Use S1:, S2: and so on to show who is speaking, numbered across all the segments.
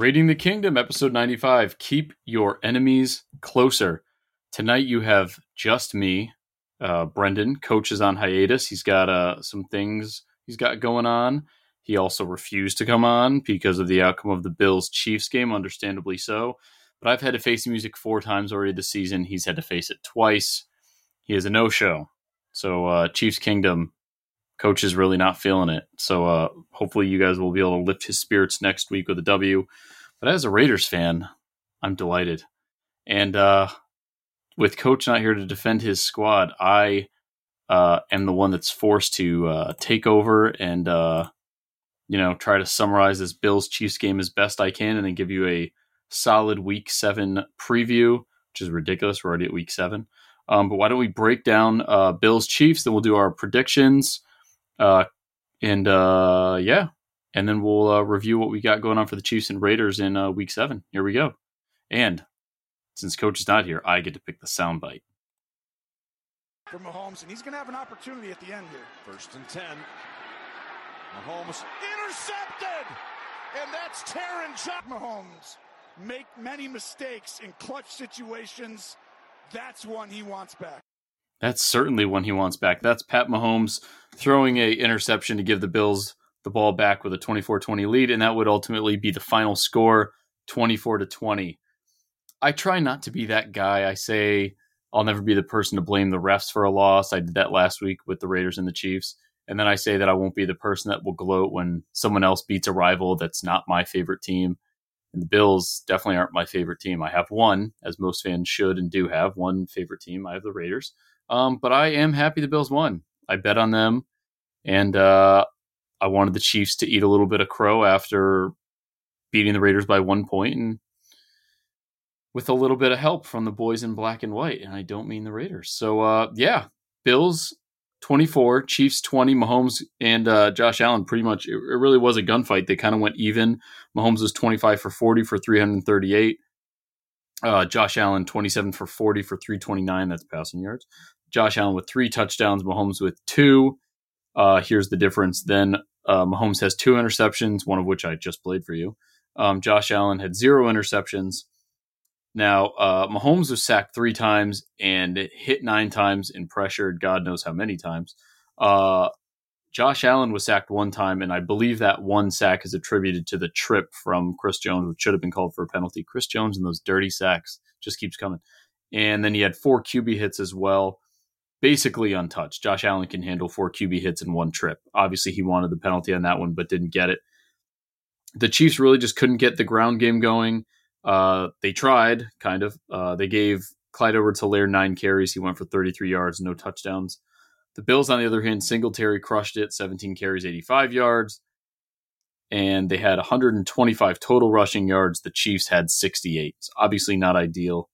S1: Raiding the Kingdom, episode 95. Keep your enemies closer. Tonight you have just me. Uh, Brendan, coach is on hiatus. He's got uh, some things he's got going on. He also refused to come on because of the outcome of the Bills Chiefs game, understandably so. But I've had to face the music four times already this season. He's had to face it twice. He is a no show. So, uh, Chiefs Kingdom, coach is really not feeling it. So, uh, hopefully, you guys will be able to lift his spirits next week with a W. But as a Raiders fan, I'm delighted. And uh, with coach not here to defend his squad, I uh, am the one that's forced to uh, take over and uh, you know try to summarize this Bills Chiefs game as best I can, and then give you a solid Week Seven preview, which is ridiculous. We're already at Week Seven. Um, but why don't we break down uh, Bills Chiefs? Then we'll do our predictions, uh, and uh, yeah, and then we'll uh, review what we got going on for the Chiefs and Raiders in uh, Week Seven. Here we go. And since Coach is not here, I get to pick the soundbite.
S2: For Mahomes, and he's going to have an opportunity at the end here.
S3: First and 10. Mahomes intercepted!
S2: And that's Taron John Mahomes. Make many mistakes in clutch situations. That's one he wants back.
S1: That's certainly one he wants back. That's Pat Mahomes throwing a interception to give the Bills the ball back with a 24-20 lead, and that would ultimately be the final score, 24 to 20. I try not to be that guy. I say I'll never be the person to blame the refs for a loss. I did that last week with the Raiders and the Chiefs. And then I say that I won't be the person that will gloat when someone else beats a rival that's not my favorite team. And the Bills definitely aren't my favorite team. I have one, as most fans should and do have one favorite team. I have the Raiders. Um, but I am happy the Bills won. I bet on them. And uh, I wanted the Chiefs to eat a little bit of crow after beating the Raiders by one point and with a little bit of help from the boys in black and white. And I don't mean the Raiders. So, uh, yeah, Bills 24, Chiefs 20, Mahomes and uh, Josh Allen pretty much, it, it really was a gunfight. They kind of went even. Mahomes was 25 for 40 for 338. Uh, Josh Allen 27 for 40 for 329. That's passing yards. Josh Allen with three touchdowns, Mahomes with two. Uh, here's the difference. Then uh, Mahomes has two interceptions, one of which I just played for you. Um, Josh Allen had zero interceptions. Now, uh, Mahomes was sacked three times and hit nine times and pressured God knows how many times. Uh, Josh Allen was sacked one time, and I believe that one sack is attributed to the trip from Chris Jones, which should have been called for a penalty. Chris Jones and those dirty sacks just keeps coming. And then he had four QB hits as well basically untouched. Josh Allen can handle four QB hits in one trip. Obviously, he wanted the penalty on that one, but didn't get it. The Chiefs really just couldn't get the ground game going. Uh, they tried, kind of. Uh, they gave Clyde Edwards Helaire nine carries. He went for 33 yards, no touchdowns. The Bills, on the other hand, Singletary crushed it, 17 carries, 85 yards. And they had 125 total rushing yards. The Chiefs had 68. It's obviously not ideal.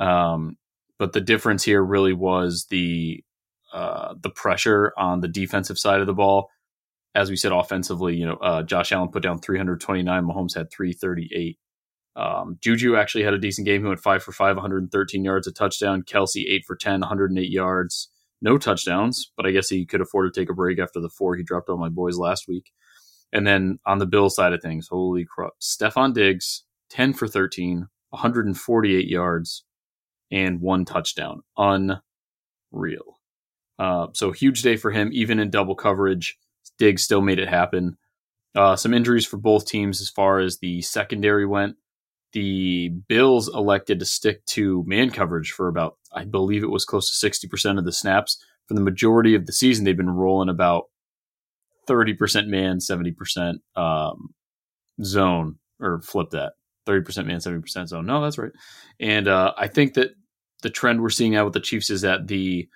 S1: Um, but the difference here really was the uh, the pressure on the defensive side of the ball. As we said, offensively, you know, uh, Josh Allen put down 329. Mahomes had 338. Um, Juju actually had a decent game. He went five for five, 113 yards, a touchdown. Kelce eight for 10, 108 yards, no touchdowns. But I guess he could afford to take a break after the four he dropped on my boys last week. And then on the Bill side of things, holy crap, Stefon Diggs 10 for 13, 148 yards, and one touchdown. Unreal. Uh, so huge day for him, even in double coverage. Diggs still made it happen. Uh, some injuries for both teams as far as the secondary went. The Bills elected to stick to man coverage for about, I believe it was close to 60% of the snaps. For the majority of the season, they've been rolling about 30% man, 70% um, zone, or flip that. 30% man, 70% zone. No, that's right. And uh, I think that the trend we're seeing now with the Chiefs is that the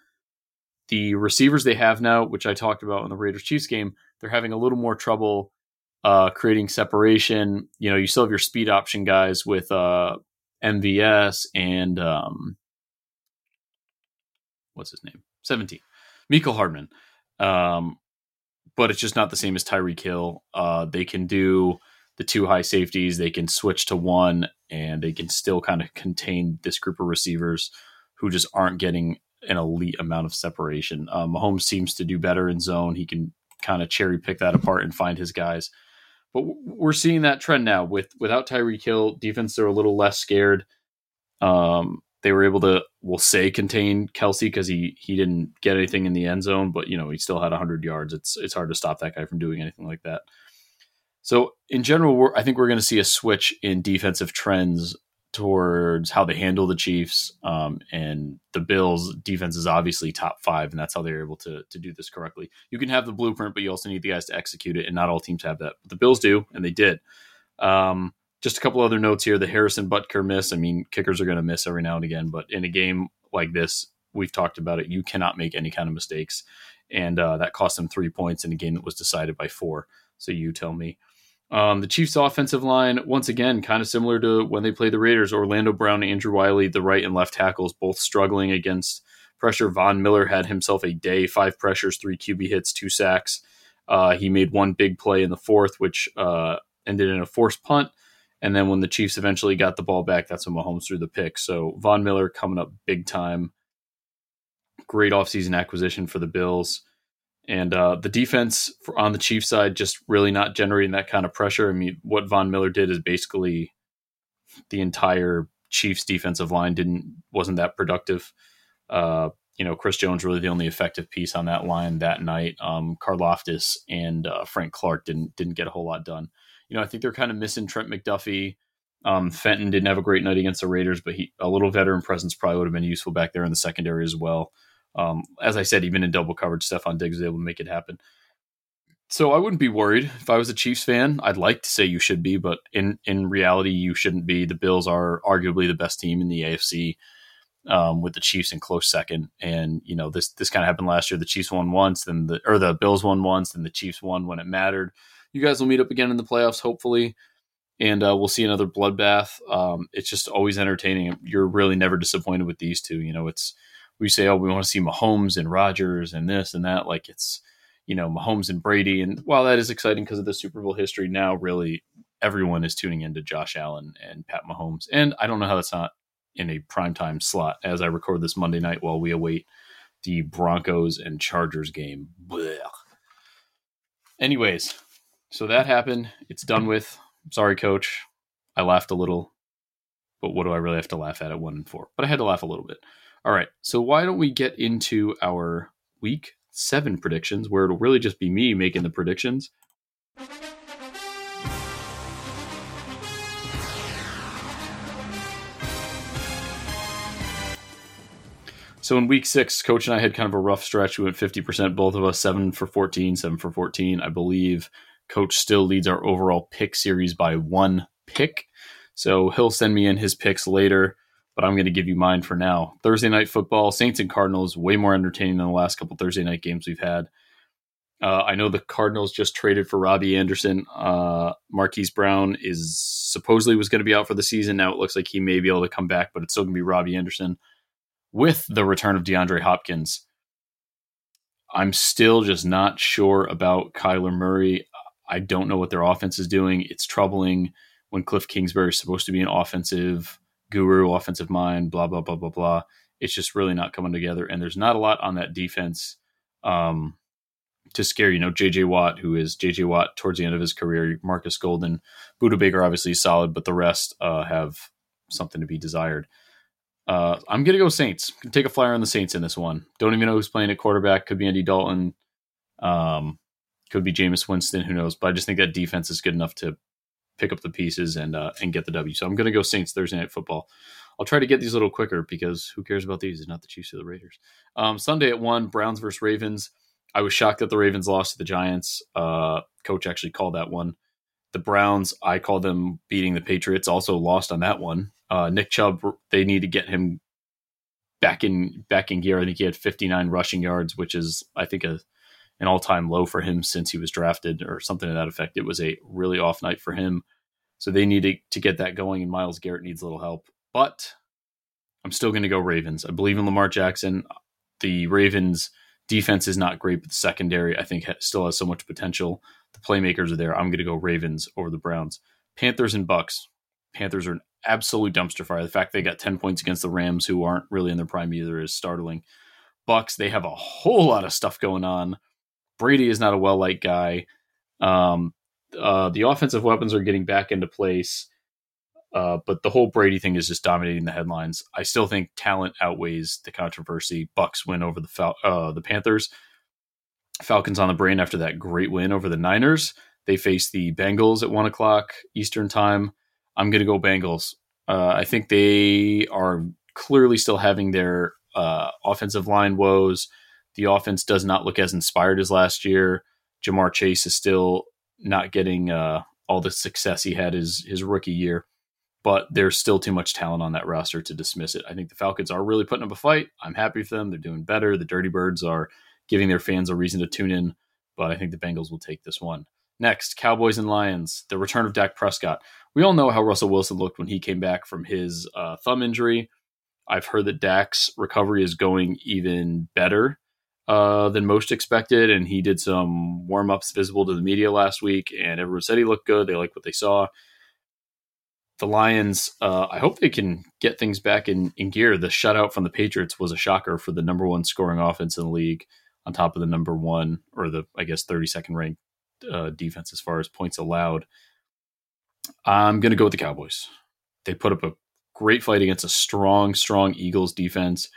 S1: the receivers they have now, which I talked about in the Raiders Chiefs game, they're having a little more trouble uh, creating separation. You know, you still have your speed option guys with uh, MVS and um, what's his name? 17. Mecole Hardman. Um, but it's just not the same as Tyreek Hill. Uh, they can do the two high safeties. They can switch to one, and they can still kind of contain this group of receivers who just aren't getting an elite amount of separation. Um, Mahomes seems to do better in zone. He can kind of cherry pick that apart and find his guys. but we're seeing that trend now with without Tyreek Hill, defense they're a little less scared. Um, they were able to, we'll say, contain Kelce because he he didn't get anything in the end zone, but you know he still had 100 yards. It's it's hard to stop that guy from doing anything like that. So in general, I think we're going to see a switch in defensive trends towards how they handle the Chiefs. Um, and the Bills defense is obviously top five, and that's how they're able to to do this correctly. You can have the blueprint, but you also need the guys to execute it, and not all teams have that. But the Bills do, and they did. Um, just a couple other notes here: the Harrison Butker miss. I mean, kickers are going to miss every now and again, but in a game like this, we've talked about it. You cannot make any kind of mistakes, and uh, that cost them three points in a game that was decided by four. So you tell me. Um, the Chiefs' offensive line, once again, kind of similar to when they played the Raiders. Orlando Brown, Andrew Wylie, the right and left tackles, both struggling against pressure. Von Miller had himself a day, five pressures, three QB hits, two sacks. Uh, he made one big play in the fourth, which uh, ended in a forced punt. And then when the Chiefs eventually got the ball back, that's when Mahomes threw the pick. So Von Miller coming up big time. Great offseason acquisition for the Bills. And uh, the defense on the Chiefs side just really not generating that kind of pressure. I mean, what Von Miller did is basically the entire Chiefs defensive line didn't wasn't that productive. Uh, you know, Chris Jones really the only effective piece on that line that night. Um, Karlaftis and uh, Frank Clark didn't didn't get a whole lot done. You know, I think they're kind of missing Trent McDuffie. Um, Fenton didn't have a great night against the Raiders, but he a little veteran presence probably would have been useful back there in the secondary as well. Um, as I said, even in double coverage, Stefon Diggs was able to make it happen. So I wouldn't be worried if I was a Chiefs fan. I'd like to say you should be, but in in reality, you shouldn't be. The Bills are arguably the best team in the AFC, um, with the Chiefs in close second. And you know this this kind of happened last year. The Chiefs won once, then the or the Bills won once, then the Chiefs won when it mattered. You guys will meet up again in the playoffs, hopefully, and uh, we'll see another bloodbath. Um, it's just always entertaining. You're really never disappointed with these two. You know, it's we say, oh, we want to see Mahomes and Rodgers and this and that. Like it's, you know, Mahomes and Brady. And while that is exciting because of the Super Bowl history, now really everyone is tuning into Josh Allen and Pat Mahomes. And I don't know how that's not in a primetime slot as I record this Monday night while we await the Broncos and Chargers game. Blech. Anyways, so that happened. It's done with. Sorry, coach. I laughed a little, but what do I really have to laugh at at one and four? But I had to laugh a little bit. All right. So why don't we get into our week seven predictions where it'll really just be me making the predictions. So in week six, coach and I had kind of a rough stretch. We went 50%, both of us, seven for 14, seven for 14. I believe coach still leads our overall pick series by one pick. So he'll send me in his picks later but I'm going to give you mine for now. Thursday night football, Saints and Cardinals, way more entertaining than the last couple Thursday night games we've had. Uh, I know the Cardinals just traded for Robbie Anderson. Uh, Marquise Brown is supposedly was going to be out for the season. Now it looks like he may be able to come back, but it's still going to be Robbie Anderson with the return of DeAndre Hopkins. I'm still just not sure about Kyler Murray. I don't know what their offense is doing. It's troubling when Cliff Kingsbury is supposed to be an offensive guru, offensive mind, blah, blah, blah, blah, blah. It's just really not coming together. And there's not a lot on that defense um, to scare, you know, JJ Watt, who is JJ Watt towards the end of his career, Marcus Golden, Budda Baker, obviously solid, but the rest uh, have something to be desired. Uh, I'm going to go Saints. Take a flyer on the Saints in this one. Don't even know who's playing at quarterback. Could be Andy Dalton. Um, could be Jameis Winston. Who knows? But I just think that defense is good enough to pick up the pieces and uh, and get the W. So I'm going to go Saints Thursday night football. I'll try to get these a little quicker because who cares about these? It's not the Chiefs or the Raiders. Um, Sunday at one, Browns versus Ravens. I was shocked that the Ravens lost to the Giants. Uh, coach actually called that one. The Browns, I call them beating the Patriots. Also lost on that one. Uh, Nick Chubb, they need to get him back in back in gear. I think he had 59 rushing yards, which is I think a an all time low for him since he was drafted or something to that effect. It was a really off night for him. So they need to, to get that going, and Myles Garrett needs a little help. But I'm still going to go Ravens. I believe in Lamar Jackson. The Ravens defense is not great, but the secondary I think still has so much potential. The playmakers are there. I'm going to go Ravens over the Browns. Panthers and Bucks. Panthers are an absolute dumpster fire. The fact they got 10 points against the Rams, who aren't really in their prime either, is startling. Bucks, they have a whole lot of stuff going on. Brady is not a well liked guy. Um, Uh, the offensive weapons are getting back into place, uh, but the whole Brady thing is just dominating the headlines. I still think talent outweighs the controversy. Bucks win over the Fal- uh, the Panthers. Falcons on the brain after that great win over the Niners. They face the Bengals at one o'clock Eastern time. I'm going to go Bengals. Uh, I think they are clearly still having their uh, offensive line woes. The offense does not look as inspired as last year. Ja'Marr Chase is still not getting uh, all the success he had his his rookie year, but there's still too much talent on that roster to dismiss it. I think the Falcons are really putting up a fight. I'm happy for them. They're doing better. The Dirty Birds are giving their fans a reason to tune in, but I think the Bengals will take this one. Next, Cowboys and Lions, the return of Dak Prescott. We all know how Russell Wilson looked when he came back from his uh, thumb injury. I've heard that Dak's recovery is going even better uh, than most expected, and he did some warm ups visible to the media last week, and everyone said he looked good. They liked what they saw. The Lions, uh, I hope they can get things back in, in gear. The shutout from the Patriots was a shocker for the number one scoring offense in the league, on top of the number one or the I guess thirty second ranked uh, defense as far as points allowed. I'm going to go with the Cowboys. They put up a great fight against a strong, strong Eagles defense.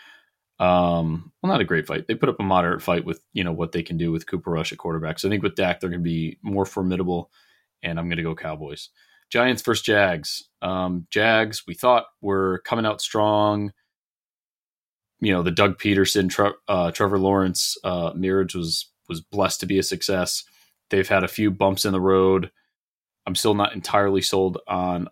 S1: Um, well, not a great fight. They put up a moderate fight with you know what they can do with Cooper Rush at quarterback. So I think with Dak, they're going to be more formidable, and I'm going to go Cowboys. Giants versus Jags. Um, Jags, we thought were coming out strong. You know, the Doug Pederson, uh, Trevor Lawrence uh, marriage was was blessed to be a success. They've had a few bumps in the road. I'm still not entirely sold on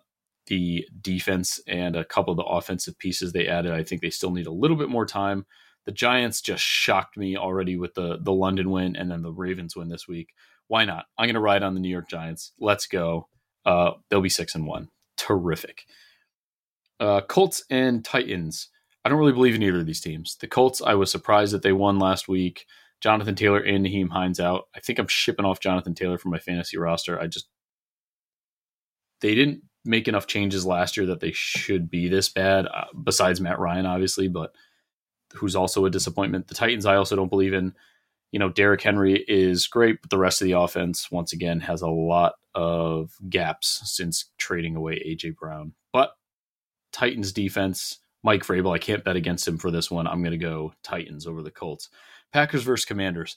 S1: the defense and a couple of the offensive pieces they added. I think they still need a little bit more time. The Giants just shocked me already with the the London win and then the Ravens win this week. Why not? I'm going to ride on the New York Giants. Let's go. Uh, they'll be six and one. Terrific. Uh, Colts and Titans. I don't really believe in either of these teams. The Colts, I was surprised that they won last week. Jonathan Taylor and Nyheim Hines out. I think I'm shipping off Jonathan Taylor from my fantasy roster. I just they didn't make enough changes last year that they should be this bad. Uh, besides Matt Ryan, obviously, but who's also a disappointment. The Titans, I also don't believe in. You know, Derrick Henry is great, but the rest of the offense, once again, has a lot of gaps since trading away AJ Brown. But Titans defense, Mike Vrabel, I can't bet against him for this one. I'm going to go Titans over the Colts. Packers versus Commanders.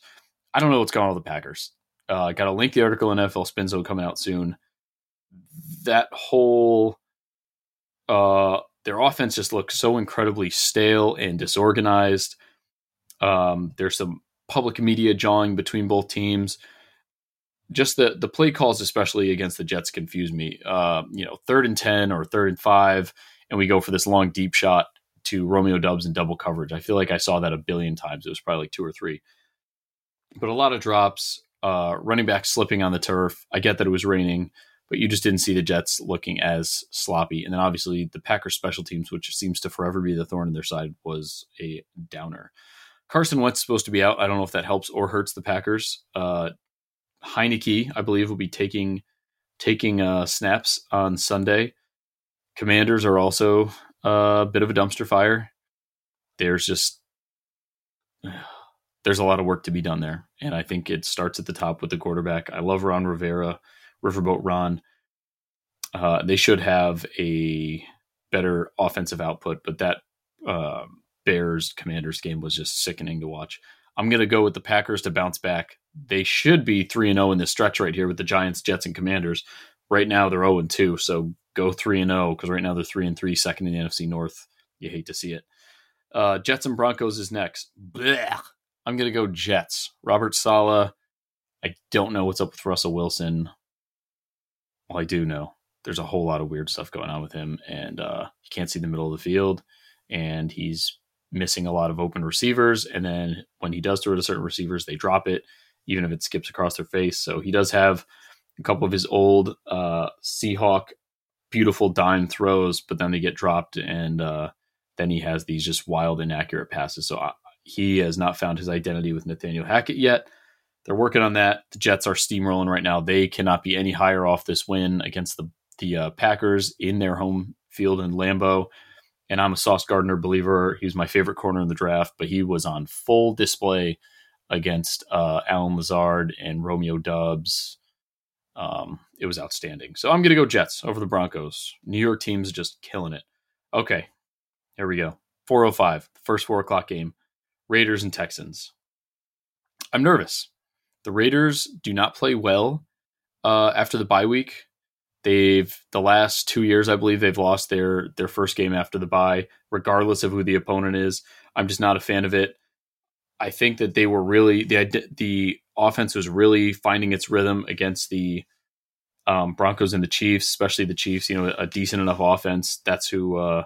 S1: I don't know what's going on with the Packers. Uh, I got a link the article in NFL Spin Zone coming out soon. That whole uh, their offense just looks so incredibly stale and disorganized. Um, there's some public media jawing between both teams. Just the the play calls, especially against the Jets, confuse me. Uh, you know, third and ten or third and five, and we go for this long deep shot to Romeo Doubs in double coverage. I feel like I saw that a billion times. It was probably like two or three. But a lot of drops, uh, running back slipping on the turf. I get that it was raining, but you just didn't see the Jets looking as sloppy. And then obviously the Packers special teams, which seems to forever be the thorn in their side, was a downer. Carson Wentz supposed to be out. I don't know if that helps or hurts the Packers. Uh, Heinicke, I believe, will be taking taking uh, snaps on Sunday. Commanders are also a bit of a dumpster fire. There's just there's a lot of work to be done there, and I think it starts at the top with the quarterback. I love Ron Rivera, Riverboat Ron. Uh, they should have a better offensive output, but that uh, Bears Commanders game was just sickening to watch. I'm going to go with the Packers to bounce back. They should be 3 and 0 in this stretch right here with the Giants, Jets, and Commanders. Right now they're 0 and 2, so go three and zero because right now they're three and three, second in the NFC North. You hate to see it. Uh, Jets and Broncos is next. Blech. I'm gonna go Jets. Robert Saleh. I don't know what's up with Russell Wilson. Well, I do know there's a whole lot of weird stuff going on with him, and uh, he can't see the middle of the field, and he's missing a lot of open receivers. And then when he does throw to certain receivers, they drop it, even if it skips across their face. So he does have a couple of his old uh, Seahawk beautiful dime throws, but then they get dropped, and uh, then he has these just wild, inaccurate passes. So uh, he has not found his identity with Nathaniel Hackett yet. They're working on that. The Jets are steamrolling right now. They cannot be any higher off this win against the the uh, Packers in their home field in Lambeau. And I'm a Sauce Gardner believer. He was my favorite corner in the draft, but he was on full display against uh, Allen Lazard and Romeo Doubs. Um, it was outstanding. So I'm going to go Jets over the Broncos. New York team's just killing it. Okay, here we go. 405, first four o'clock game. Raiders and Texans. I'm nervous. The Raiders do not play well uh, after the bye week. They've the last two years, I believe, they've lost their their first game after the bye, regardless of who the opponent is. I'm just not a fan of it. I think that they were really the the offense was really finding its rhythm against the um, Broncos and the Chiefs, especially the Chiefs. You know, a decent enough offense. That's who uh,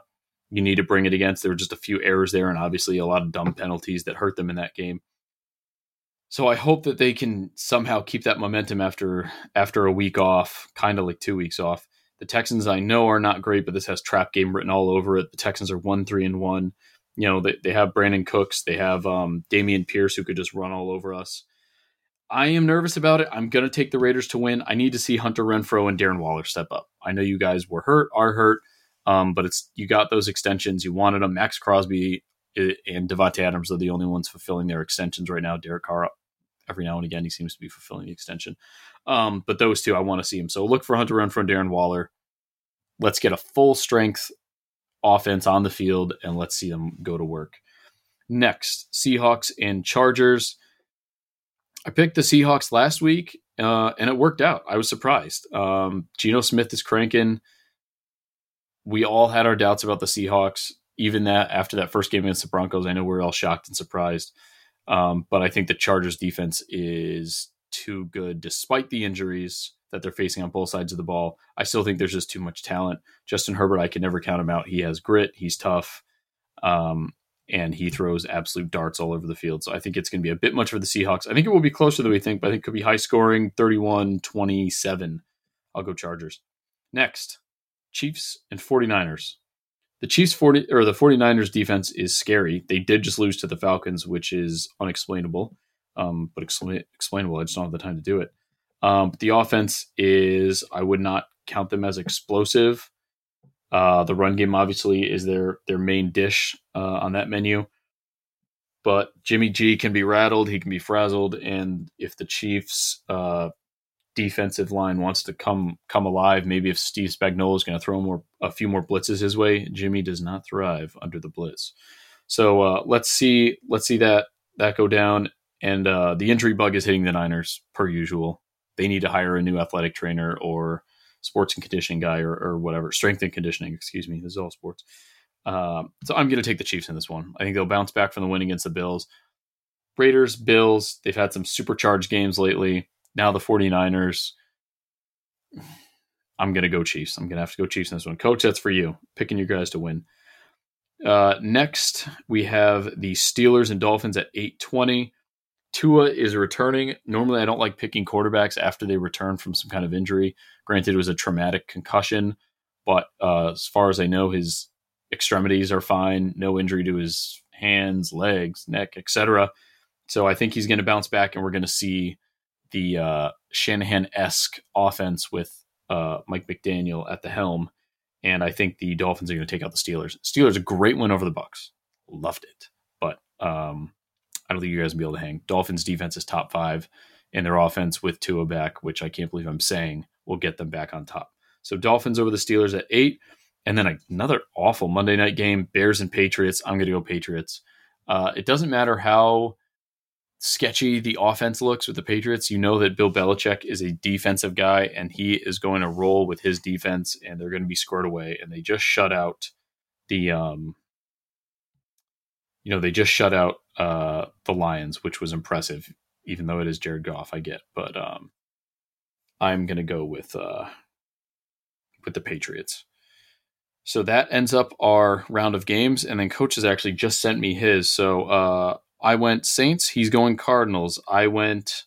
S1: you need to bring it against. There were just a few errors there, and obviously a lot of dumb penalties that hurt them in that game. So I hope that they can somehow keep that momentum after after a week off, kind of like two weeks off. The Texans I know are not great, but this has trap game written all over it. The Texans are one three and one. You know they, they have Brandin Cooks, they have um, Dameon Pierce who could just run all over us. I am nervous about it. I'm going to take the Raiders to win. I need to see Hunter Renfrow and Darren Waller step up. I know you guys were hurt, are hurt, um, but it's you got those extensions. You wanted them. Maxx Crosby eh, and Davante Adams are the only ones fulfilling their extensions right now. Derek Carr every now and again he seems to be fulfilling the extension. Um, but those two, I want to see him. So look for Hunter Renfrow and Darren Waller. Let's get a full strength offense on the field and let's see them go to work. Next, Seahawks and Chargers. I picked the Seahawks last week uh, and it worked out. I was surprised. Um, Geno Smith is cranking. We all had our doubts about the Seahawks. Even that after that first game against the Broncos, I know we are all shocked and surprised. Um, but I think the Chargers defense is too good despite the injuries that they're facing on both sides of the ball. I still think there's just too much talent. Justin Herbert, I can never count him out. He has grit, he's tough, um, and he throws absolute darts all over the field. So I think it's going to be a bit much for the Seahawks. I think it will be closer than we think, but I think it could be high scoring 31 27. I'll go Chargers. Next, Chiefs and 49ers the Chiefs 40 or the 49ers defense is scary. They did just lose to the Falcons, which is unexplainable. Um, but expl- explainable. I just don't have the time to do it. Um, the offense is, I would not count them as explosive. Uh, the run game obviously is their their main dish uh, on that menu. But Jimmy G can be rattled, he can be frazzled, and if the Chiefs uh, defensive line wants to come come alive. Maybe if Steve Spagnuolo is going to throw more a few more blitzes his way, Jimmy does not thrive under the blitz. So uh, let's see let's see that that go down. And uh, the injury bug is hitting the Niners per usual. They need to hire a new athletic trainer or sports and conditioning guy or, or whatever strength and conditioning. Excuse me. This is all sports. Uh, so I'm going to take the Chiefs in this one. I think they'll bounce back from the win against the Bills. Raiders, Bills, they've had some supercharged games lately now the 49ers. I'm going to go Chiefs. I'm going to have to go Chiefs in this one. Coach, that's for you. Picking you guys to win. Uh, next, we have the Steelers and Dolphins at 820. Tua is returning. Normally, I don't like picking quarterbacks after they return from some kind of injury. Granted, it was a traumatic concussion, but uh, as far as I know, his extremities are fine. No injury to his hands, legs, neck, etc. So I think he's going to bounce back, and we're going to see the uh, Shanahan esque offense with uh, Mike McDaniel at the helm, and I think the Dolphins are going to take out the Steelers. Steelers a great win over the Bucks, loved it, but um, I don't think you guys will be able to hang. Dolphins defense is top five, and their offense with Tua back, which I can't believe I'm saying, will get them back on top. So Dolphins over the Steelers at eight, and then another awful Monday night game: Bears and Patriots. I'm going to go Patriots. Uh, it doesn't matter how sketchy the offense looks with the Patriots, you know that Bill Belichick is a defensive guy and he is going to roll with his defense and they're going to be squared away. And they just shut out the, um, you know, they just shut out uh, the Lions, which was impressive, even though it is Jared Goff, I get. But um, I'm going to go with, uh, with the Patriots. So that ends up our round of games. And then coach has actually just sent me his. So, uh, I went Saints. He's going Cardinals. I went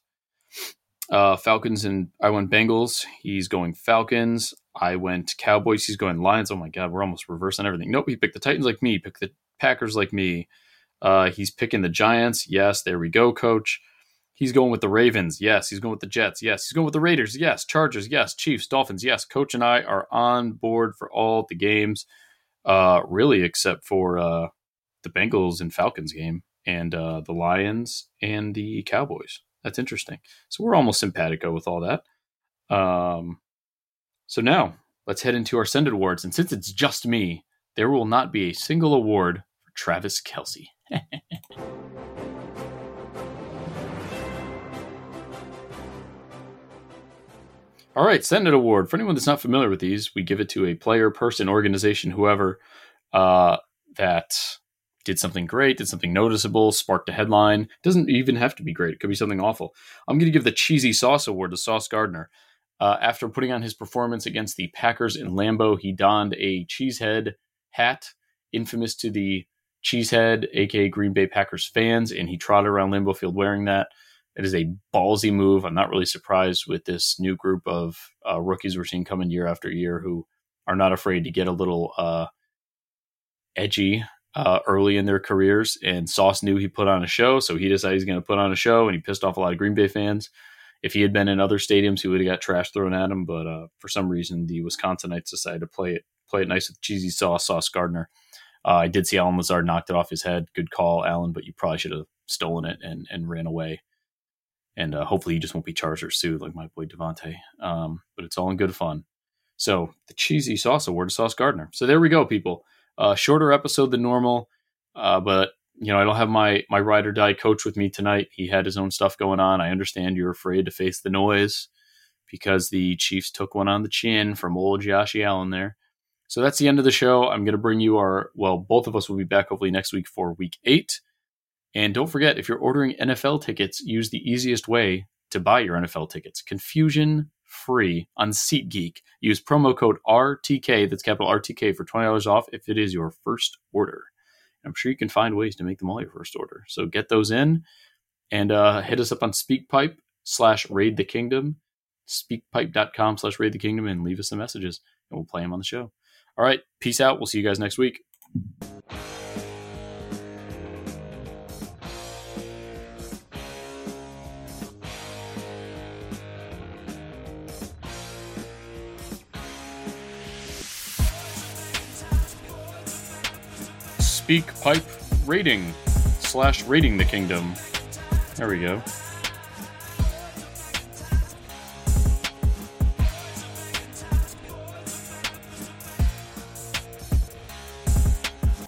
S1: uh, Falcons and I went Bengals. He's going Falcons. I went Cowboys. He's going Lions. Oh my God, we're almost reversing everything. Nope, he picked the Titans like me. He picked the Packers like me. Uh, he's picking the Giants. Yes, there we go, coach. He's going with the Ravens. Yes. He's going with the Jets. Yes. He's going with the Raiders. Yes. Chargers. Yes. Chiefs. Dolphins. Yes. Coach and I are on board for all the games, uh, really, except for uh, the Bengals and Falcons game and uh, the Lions and the Cowboys. That's interesting. So we're almost simpatico with all that. Um, so now let's head into our Send Awards. And since it's just me, there will not be a single award for Travis Kelce. All right, Send It Award. For anyone that's not familiar with these, we give it to a player, person, organization, whoever uh, that did something great, did something noticeable, sparked a headline. Doesn't even have to be great. It could be something awful. I'm going to give the Cheesy Sauce Award to Sauce Gardner. Uh, after putting on his performance against the Packers in Lambeau, he donned a cheesehead hat, infamous to the cheesehead, aka Green Bay Packers fans, and he trotted around Lambeau Field wearing that. It is a ballsy move. I'm not really surprised with this new group of uh, rookies we're seeing coming year after year who are not afraid to get a little uh, edgy uh, early in their careers. And Sauce knew he put on a show, so he decided he's going to put on a show, and he pissed off a lot of Green Bay fans. If he had been in other stadiums, he would have got trash thrown at him. But uh, for some reason, the Wisconsinites decided to play it play it nice with cheesy sauce, Sauce Gardner. Uh, I did see Allen Lazard knocked it off his head. Good call, Alan, but you probably should have stolen it and, and ran away and uh, hopefully he just won't be charged or sued like my boy Davante. Um, but it's all in good fun. So the cheesy sauce award to Sauce Gardner. So there we go, people. Uh, shorter episode than normal, uh, but you know I don't have my my ride or die coach with me tonight. He had his own stuff going on. I understand you're afraid to face the noise because the Chiefs took one on the chin from old Josh Allen there. So that's the end of the show. I'm going to bring you our well, both of us will be back hopefully next week for week eight. And don't forget, if you're ordering NFL tickets, use the easiest way to buy your NFL tickets. Confusion free on SeatGeek. Use promo code RTK, that's capital RTK, for $20 off if it is your first order. I'm sure you can find ways to make them all your first order. So get those in and uh, hit us up on SpeakPipe slash Raid the Kingdom, speakpipe.com slash Raid the Kingdom, and leave us some messages and we'll play them on the show. All right, peace out. We'll see you guys next week. Speak Pipe Rating slash Raiding the Kingdom. There we go.